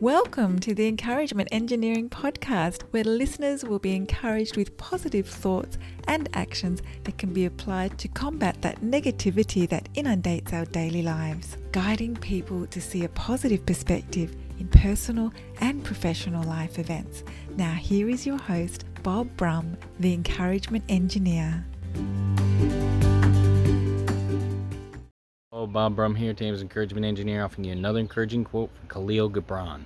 Welcome to the Encouragement Engineering Podcast, where listeners will be encouraged with positive thoughts and actions that can be applied to combat that negativity that inundates our daily lives, guiding people to see a positive perspective in personal and professional life events. Now, here is your host, Bob Brum, the Encouragement Engineer. Hello, Bob Brum here, Thames Encouragement Engineer, offering you another encouraging quote from Khalil Gibran.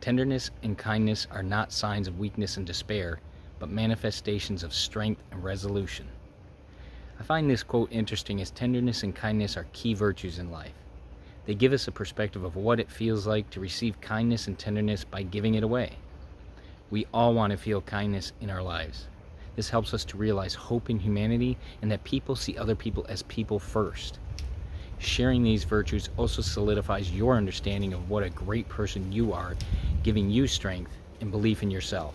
Tenderness and kindness are not signs of weakness and despair, but manifestations of strength and resolution. I find this quote interesting as tenderness and kindness are key virtues in life. They give us a perspective of what it feels like to receive kindness and tenderness by giving it away. We all want to feel kindness in our lives. This helps us to realize hope in humanity and that people see other people as people first. Sharing these virtues also solidifies your understanding of what a great person you are, giving you strength and belief in yourself.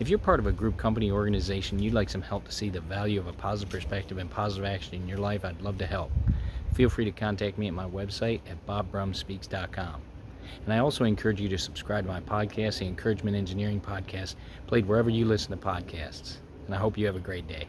If you're part of a group, company, organization, you'd like some help to see the value of a positive perspective and positive action in your life, I'd love to help. Feel free to contact me at my website at bobbrumspeaks.com. And I also encourage you to subscribe to my podcast, the Encouragement Engineering Podcast, played wherever you listen to podcasts. And I hope you have a great day.